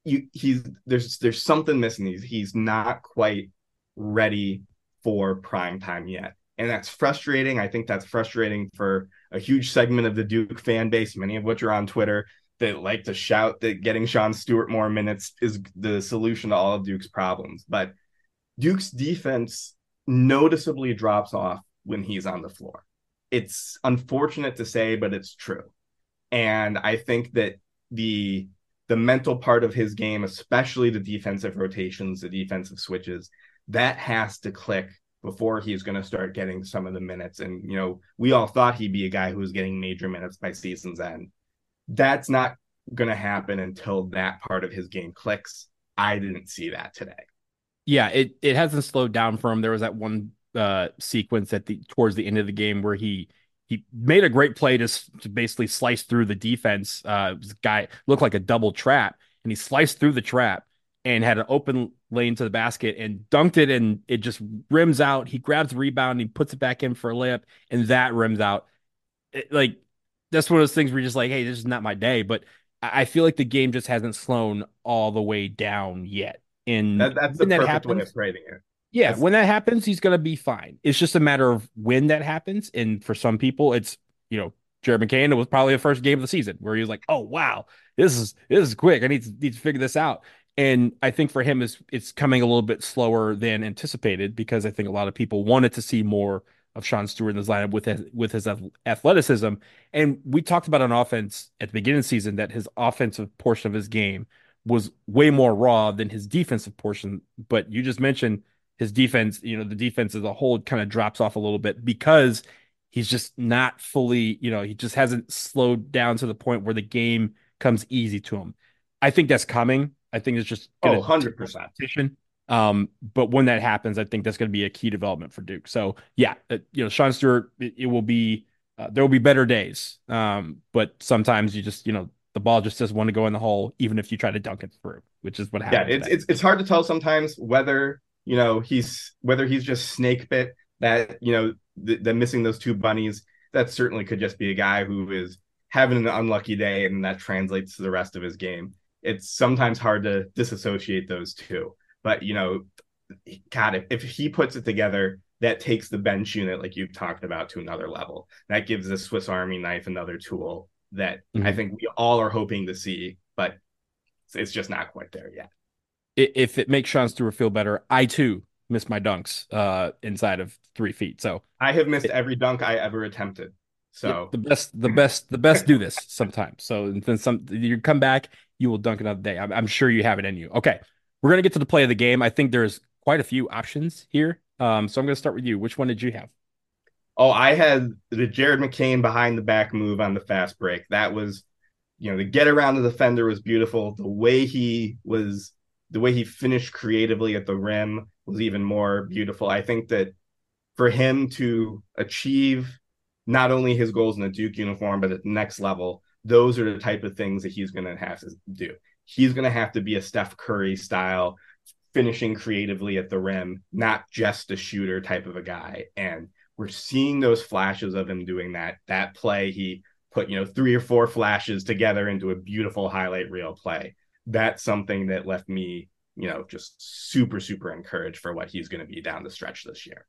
you he's there's there's something missing. He's he's not quite ready for prime time yet. And that's frustrating. I think that's frustrating for a huge segment of the Duke fan base, many of which are on Twitter, that like to shout that getting Sean Stewart more minutes is the solution to all of Duke's problems. But Duke's defense noticeably drops off when he's on the floor. It's unfortunate to say, but it's true. And I think that the the mental part of his game, especially the defensive rotations, the defensive switches, that has to click before he's going to start getting some of the minutes. And, you know, we all thought he'd be a guy who was getting major minutes by season's end. That's not going to happen until that part of his game clicks. I didn't see that today. Yeah, it, it hasn't slowed down for him. There was that one uh, sequence at the towards the end of the game where he he made a great play to, to basically slice through the defense. Uh, guy looked like a double trap, and he sliced through the trap and had an open lane to the basket and dunked it, and it just rims out. He grabs the rebound, and he puts it back in for a layup, and that rims out. It, like that's one of those things where you're just like, hey, this is not my day. But I feel like the game just hasn't slowed all the way down yet. And that, that's the perfect that happens, way of it. Yeah, when that happens, he's gonna be fine. It's just a matter of when that happens. And for some people, it's you know, Jared McCain, it was probably the first game of the season where he was like, Oh wow, this is this is quick. I need to need to figure this out. And I think for him is it's coming a little bit slower than anticipated because I think a lot of people wanted to see more of Sean Stewart in this lineup with his, with his athleticism. And we talked about an offense at the beginning of the season that his offensive portion of his game was way more raw than his defensive portion. But you just mentioned his defense, you know, the defense as a whole kind of drops off a little bit because he's just not fully, you know, he just hasn't slowed down to the point where the game comes easy to him. I think that's coming. I think it's just oh, 100%. Um, but when that happens, I think that's going to be a key development for Duke. So yeah, uh, you know, Sean Stewart, it, it will be, uh, there will be better days. Um, but sometimes you just, you know, the ball just doesn't want to go in the hole, even if you try to dunk it through, which is what happens. Yeah, it's, it's, it's hard to tell sometimes whether you know he's whether he's just snake bit that you know the, the missing those two bunnies that certainly could just be a guy who is having an unlucky day and that translates to the rest of his game. It's sometimes hard to disassociate those two but you know god if, if he puts it together that takes the bench unit like you've talked about to another level. That gives the swiss army knife another tool that mm-hmm. i think we all are hoping to see but it's just not quite there yet if it makes Sean Stewart feel better, I too miss my dunks uh, inside of three feet. So I have missed every dunk I ever attempted. So the best, the best, the best do this (laughs) sometimes. So then some, you come back, you will dunk another day. I'm, I'm, sure you have it in you. Okay, we're gonna get to the play of the game. I think there's quite a few options here. Um, so I'm gonna start with you. Which one did you have? Oh, I had the Jared McCain behind the back move on the fast break. That was, you know, the get around the defender was beautiful. The way he was the way he finished creatively at the rim was even more beautiful. I think that for him to achieve not only his goals in the Duke uniform, but at the next level, those are the type of things that he's going to have to do. He's going to have to be a Steph Curry style, finishing creatively at the rim, not just a shooter type of a guy. And we're seeing those flashes of him doing that. That play, he put, you know, three or four flashes together into a beautiful highlight reel play that's something that left me, you know, just super, super encouraged for what he's going to be down the stretch this year.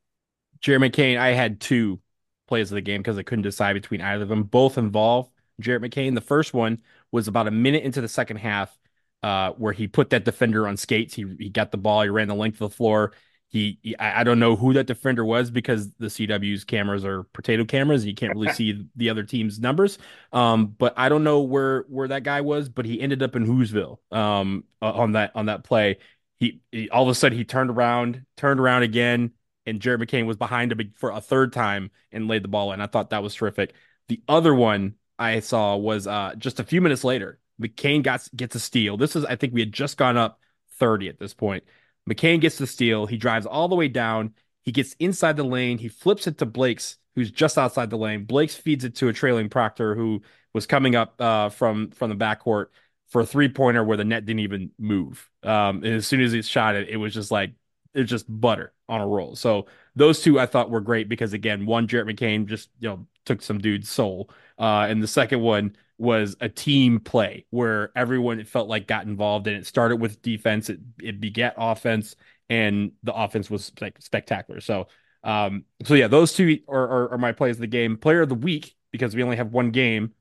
Jared McCain, I had two plays of the game because I couldn't decide between either of them. Both involve Jared McCain. The first one was about a minute into the second half, uh, where he put that defender on skates. He he got the ball, he ran the length of the floor, he, he, I don't know who that defender was because the CW's cameras are potato cameras. You can't really (laughs) see the other team's numbers. Um, but I don't know where where that guy was, but he ended up in Whoville um, on that on that play. He, he all of a sudden he turned around, turned around again, and Jared McCain was behind him for a third time and laid the ball in. I thought that was terrific. The other one I saw was uh, just a few minutes later. McCain got gets a steal. This is I think we had just gone up 30 at this point. McCain gets the steal. He drives all the way down. He gets inside the lane. He flips it to Blakes, who's just outside the lane. Blakes feeds it to a trailing Proctor, who was coming up uh, from from the backcourt for a three pointer where the net didn't even move. Um, and as soon as he shot it, it was just like it's just butter on a roll. So those two I thought were great because again, one Jared McCain just you know took some dude's soul, uh, and the second one was a team play where everyone it felt like got involved and it. Started with defense it, it begat offense and the offense was like spectacular. So um so yeah those two are, are, are my plays of the game. Player of the week because we only have one game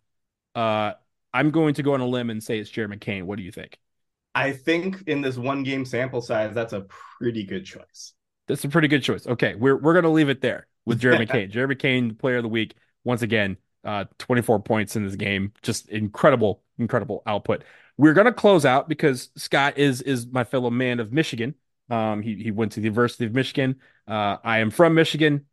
uh i'm going to go on a limb and say it's Jared McCain what do you think? I think in this one game sample size that's a pretty good choice. That's a pretty good choice. Okay we're we're going to leave it there with Jared McCain Jared McCain player of the week once again uh, 24 points in this game. Just incredible, incredible output. We're gonna close out because Scott is is my fellow man of Michigan. Um, he he went to the University of Michigan. Uh, I am from Michigan.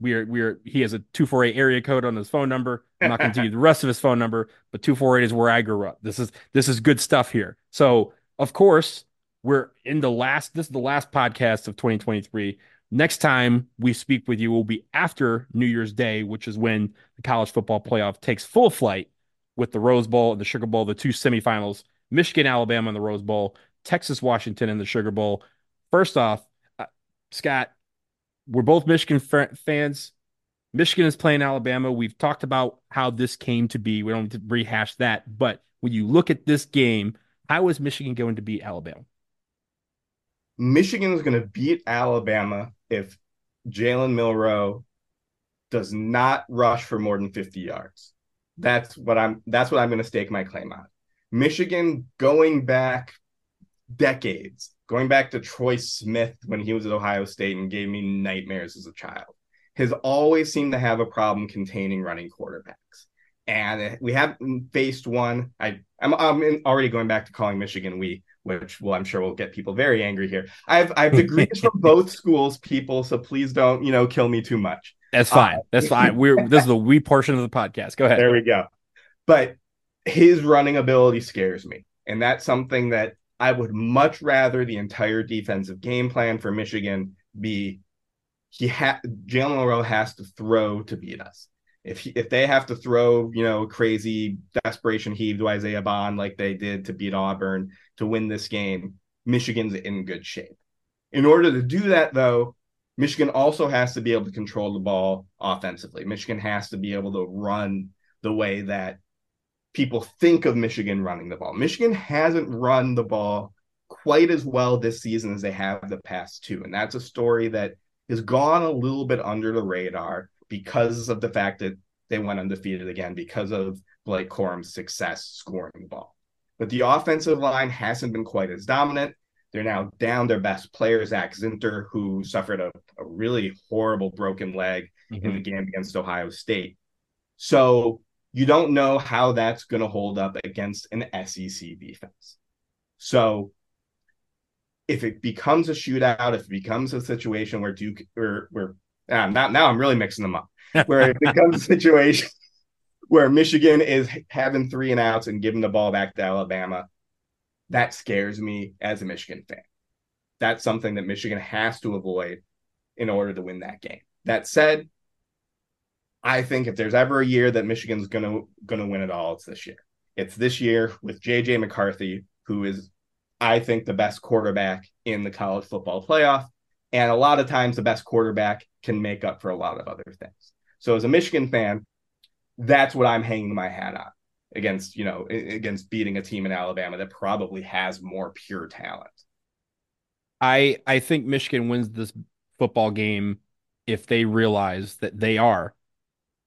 We are we are. He has a two four eight area code on his phone number. I'm not going to give you the rest of his phone number, but two four eight is where I grew up. This is this is good stuff here. So of course we're in the last. This is the last podcast of 2023. Next time we speak with you will be after New Year's Day, which is when the college football playoff takes full flight with the Rose Bowl and the Sugar Bowl, the two semifinals Michigan, Alabama in the Rose Bowl, Texas, Washington in the Sugar Bowl. First off, uh, Scott, we're both Michigan f- fans. Michigan is playing Alabama. We've talked about how this came to be. We don't need to rehash that. But when you look at this game, how is Michigan going to beat Alabama? Michigan is going to beat Alabama if Jalen Milroe does not rush for more than 50 yards. That's what I'm that's what I'm going to stake my claim on. Michigan going back decades, going back to Troy Smith when he was at Ohio State and gave me nightmares as a child, has always seemed to have a problem containing running quarterbacks. And we haven't faced one. I I'm, I'm already going back to calling Michigan we which well, I'm sure will get people very angry here. I have I have degrees from (laughs) both schools, people, so please don't you know kill me too much. That's fine. Uh, That's fine. (laughs) We're this is the we portion of the podcast. Go ahead. There we go. But his running ability scares me, and that's something that I would much rather the entire defensive game plan for Michigan be. He had Jalen Milroe has to throw to beat us if he, if they have to throw you know crazy desperation heave to Isaiah Bond like they did to beat Auburn to win this game, Michigan's in good shape. In order to do that, though, Michigan also has to be able to control the ball offensively. Michigan has to be able to run the way that people think of Michigan running the ball. Michigan hasn't run the ball quite as well this season as they have the past two, and that's a story that has gone a little bit under the radar because of the fact that they went undefeated again because of Blake Corum's success scoring the ball. But the offensive line hasn't been quite as dominant. They're now down their best player, Zach Zinter, who suffered a, a really horrible broken leg mm-hmm. in the game against Ohio State. So you don't know how that's going to hold up against an SEC defense. So if it becomes a shootout, if it becomes a situation where Duke or where uh, now, now I'm really mixing them up. (laughs) Where it becomes a situation where Michigan is having three and outs and giving the ball back to Alabama, that scares me as a Michigan fan. That's something that Michigan has to avoid in order to win that game. That said, I think if there's ever a year that Michigan's gonna gonna win it all, it's this year. It's this year with JJ McCarthy, who is, I think, the best quarterback in the college football playoff. And a lot of times the best quarterback can make up for a lot of other things. So as a Michigan fan, that's what I'm hanging my hat on against, you know, against beating a team in Alabama that probably has more pure talent. I I think Michigan wins this football game if they realize that they are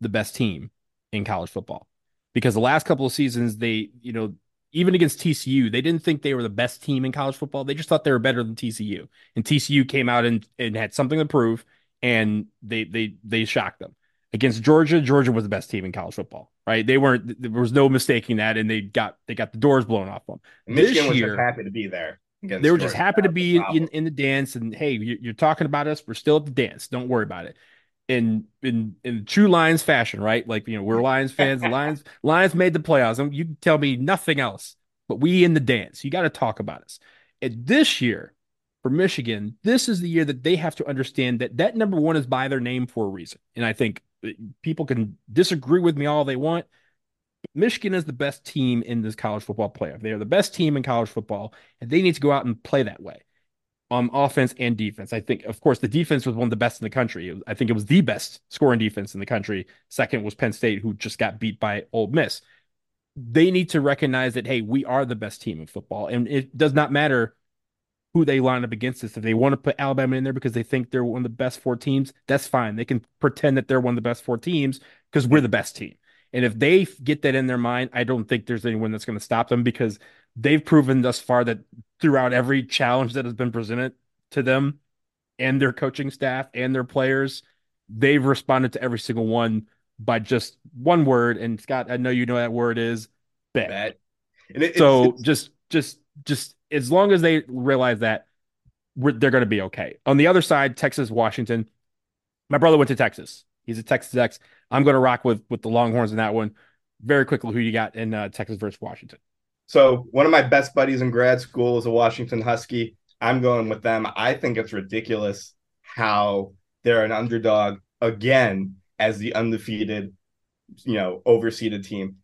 the best team in college football. Because the last couple of seasons they, you know, even against TCU, they didn't think they were the best team in college football. They just thought they were better than TCU. And TCU came out and, and had something to prove, and they they they shocked them. Against Georgia, Georgia was the best team in college football, right? They weren't. There was no mistaking that, and they got they got the doors blown off them. Michigan this was year, happy to be there. They were Georgia. just happy to be in, in, the dance, and hey, you're talking about us. We're still at the dance. Don't worry about it in in in true Lions fashion, right? Like you know, we're Lions fans. The Lions (laughs) Lions made the playoffs. You tell me nothing else, but we in the dance. You got to talk about us. And this year for Michigan, this is the year that they have to understand that that number one is by their name for a reason. And I think uh, people can disagree with me all they want. Michigan is the best team in this college football playoff. They are the best team in college football, and they need to go out and play that way on offense and defense. I think, of course, the defense was one of the best in the country. I think it was the best scoring defense in the country. Second was Penn State, who just got beat by Ole Miss. They need to recognize that, hey, we are the best team in football. And it does not matter who they line up against us. If they want to put Alabama in there because they think they're one of the best four teams, that's fine. They can pretend that they're one of the best four teams because we're the best team. And if they get that in their mind, I don't think there's anyone that's going to stop them because they've proven thus far that throughout every challenge that has been presented to them and their coaching staff and their players, they've responded to every single one by just one word. And Scott, I know you know that word is bet. bet. It, so it's, just, just, just as long as they realize that, they're going to be okay. On the other side, Texas, Washington. My brother went to Texas. He's a Texas X. I'm going to rock with with the Longhorns in that one. Very quickly, who you got in uh, Texas versus Washington? So one of my best buddies in grad school is a Washington Husky. I'm going with them. I think it's ridiculous how they're an underdog again as the undefeated, you know, overseeded team.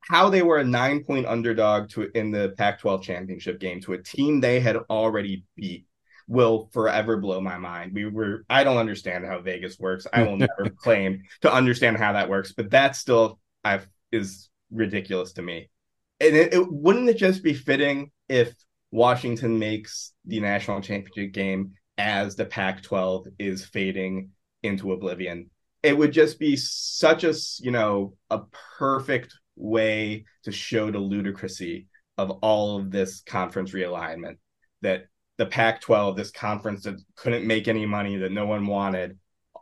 How they were a nine point underdog to in the Pac 12 championship game to a team they had already beat will forever blow my mind. We were I don't understand how Vegas works. I will never (laughs) claim to understand how that works, but that still I is ridiculous to me and it, it, wouldn't it just be fitting if Washington makes the national championship game as the Pac-12 is fading into oblivion? It would just be such a you know a perfect way to show the ludicrousy of all of this conference realignment that the Pac-12, this conference that couldn't make any money that no one wanted,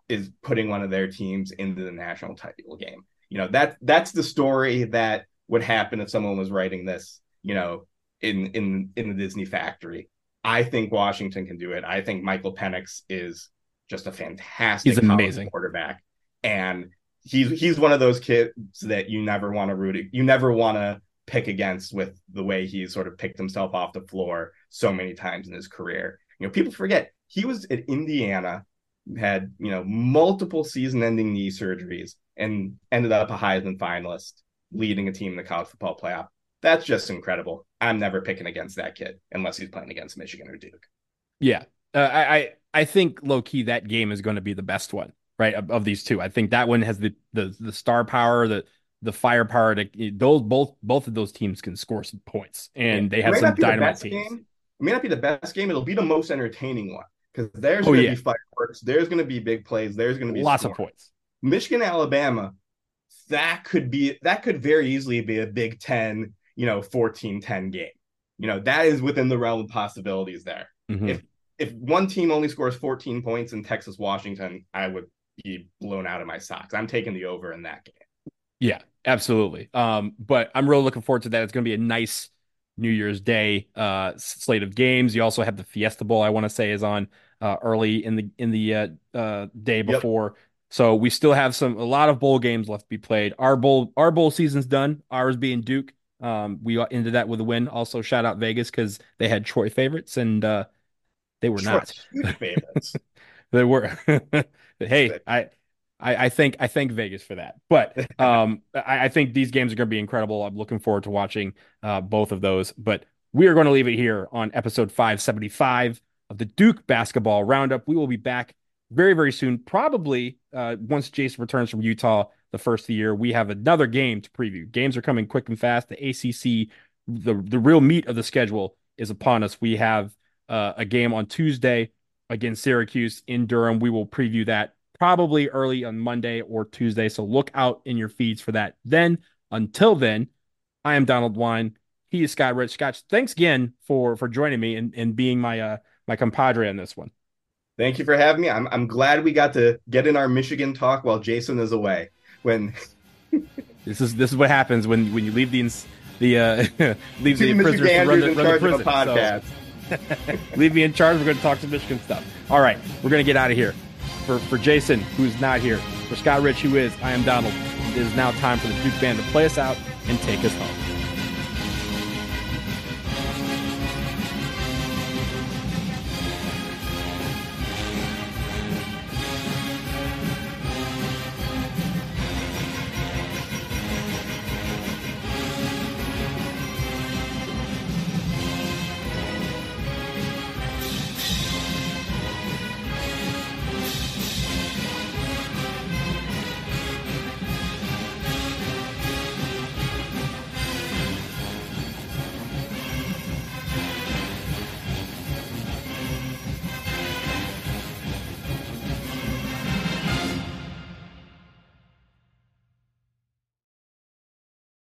is putting one of their teams into the national title game. You know that that's the story that would happen if someone was writing this, you know, in in in the Disney factory. I think Washington can do it. I think Michael Penix is just a fantastic he's amazing quarterback. And he's he's one of those kids that you never want to root you never want to pick against with the way he's sort of picked himself off the floor so many times in his career. You know, people forget he was at Indiana, had, you know, multiple season ending knee surgeries and ended up a Heisman finalist leading a team in the college football playoff. That's just incredible. I'm never picking against that kid unless he's playing against Michigan or Duke. Yeah, uh, I I think low key that game is going to be the best one, right? Of, of, these two, I think that one has the the the star power, the the firepower to those both both of those teams can score some points, and they have some dynamite teams. Game. It may not be the best game. It'll be the most entertaining one because there's oh, going to yeah. be fireworks. There's going to be big plays. There's going to be lots of points. Michigan, Alabama that could be that could very easily be a Big Ten, you know, 14-10 game. You know, that is within the realm of possibilities there. Mm-hmm. If if one team only scores 14 points in Texas Washington, I would be blown out of my socks. I'm taking the over in that game. Yeah, absolutely. Um, but I'm really looking forward to that. It's going to be a nice New Year's Day uh, slate of games. You also have the Fiesta Bowl. I want to say is on uh, early in the in the uh, uh day before. So we still have some a lot of bowl games left to be played. Our bowl our bowl season's done. Ours being Duke. Um, we ended that with a win. Also, shout out Vegas because they had Troy favorites and uh, they were not favorites. (laughs) they were. (laughs) hey, I, I, I think I thank Vegas for that. But (laughs) um, I, I, think these games are going to be incredible. I'm looking forward to watching uh, both of those. But we are going to leave it here on episode 575 of the Duke basketball roundup. We will be back very, very soon. Probably uh, once Jason returns from Utah the first of the year, we have another game to preview. Games are coming quick and fast. The ACC, the, the real meat of the schedule is upon us. We have uh, a game on Tuesday against Syracuse in Durham. We will preview that probably early on Monday or Tuesday. So look out in your feeds for that. Then, until then, I am Donald Wine. He is Scott Rich. Scott, thanks again for for joining me and, and being my uh my compadre on this one. Thank you for having me. I'm I'm glad we got to get in our Michigan talk while Jason is away. When (laughs) this is this is what happens when when you leave the the uh (laughs) leave the prisoners to run the, run the prison. Podcast. So, (laughs) leave me in charge. We're going to talk some Michigan stuff. All right, we're going to get out of here. For for Jason, who's not here, for Scott Rich, who is, I am Donald. It is now time for the Duke band to play us out and take us home.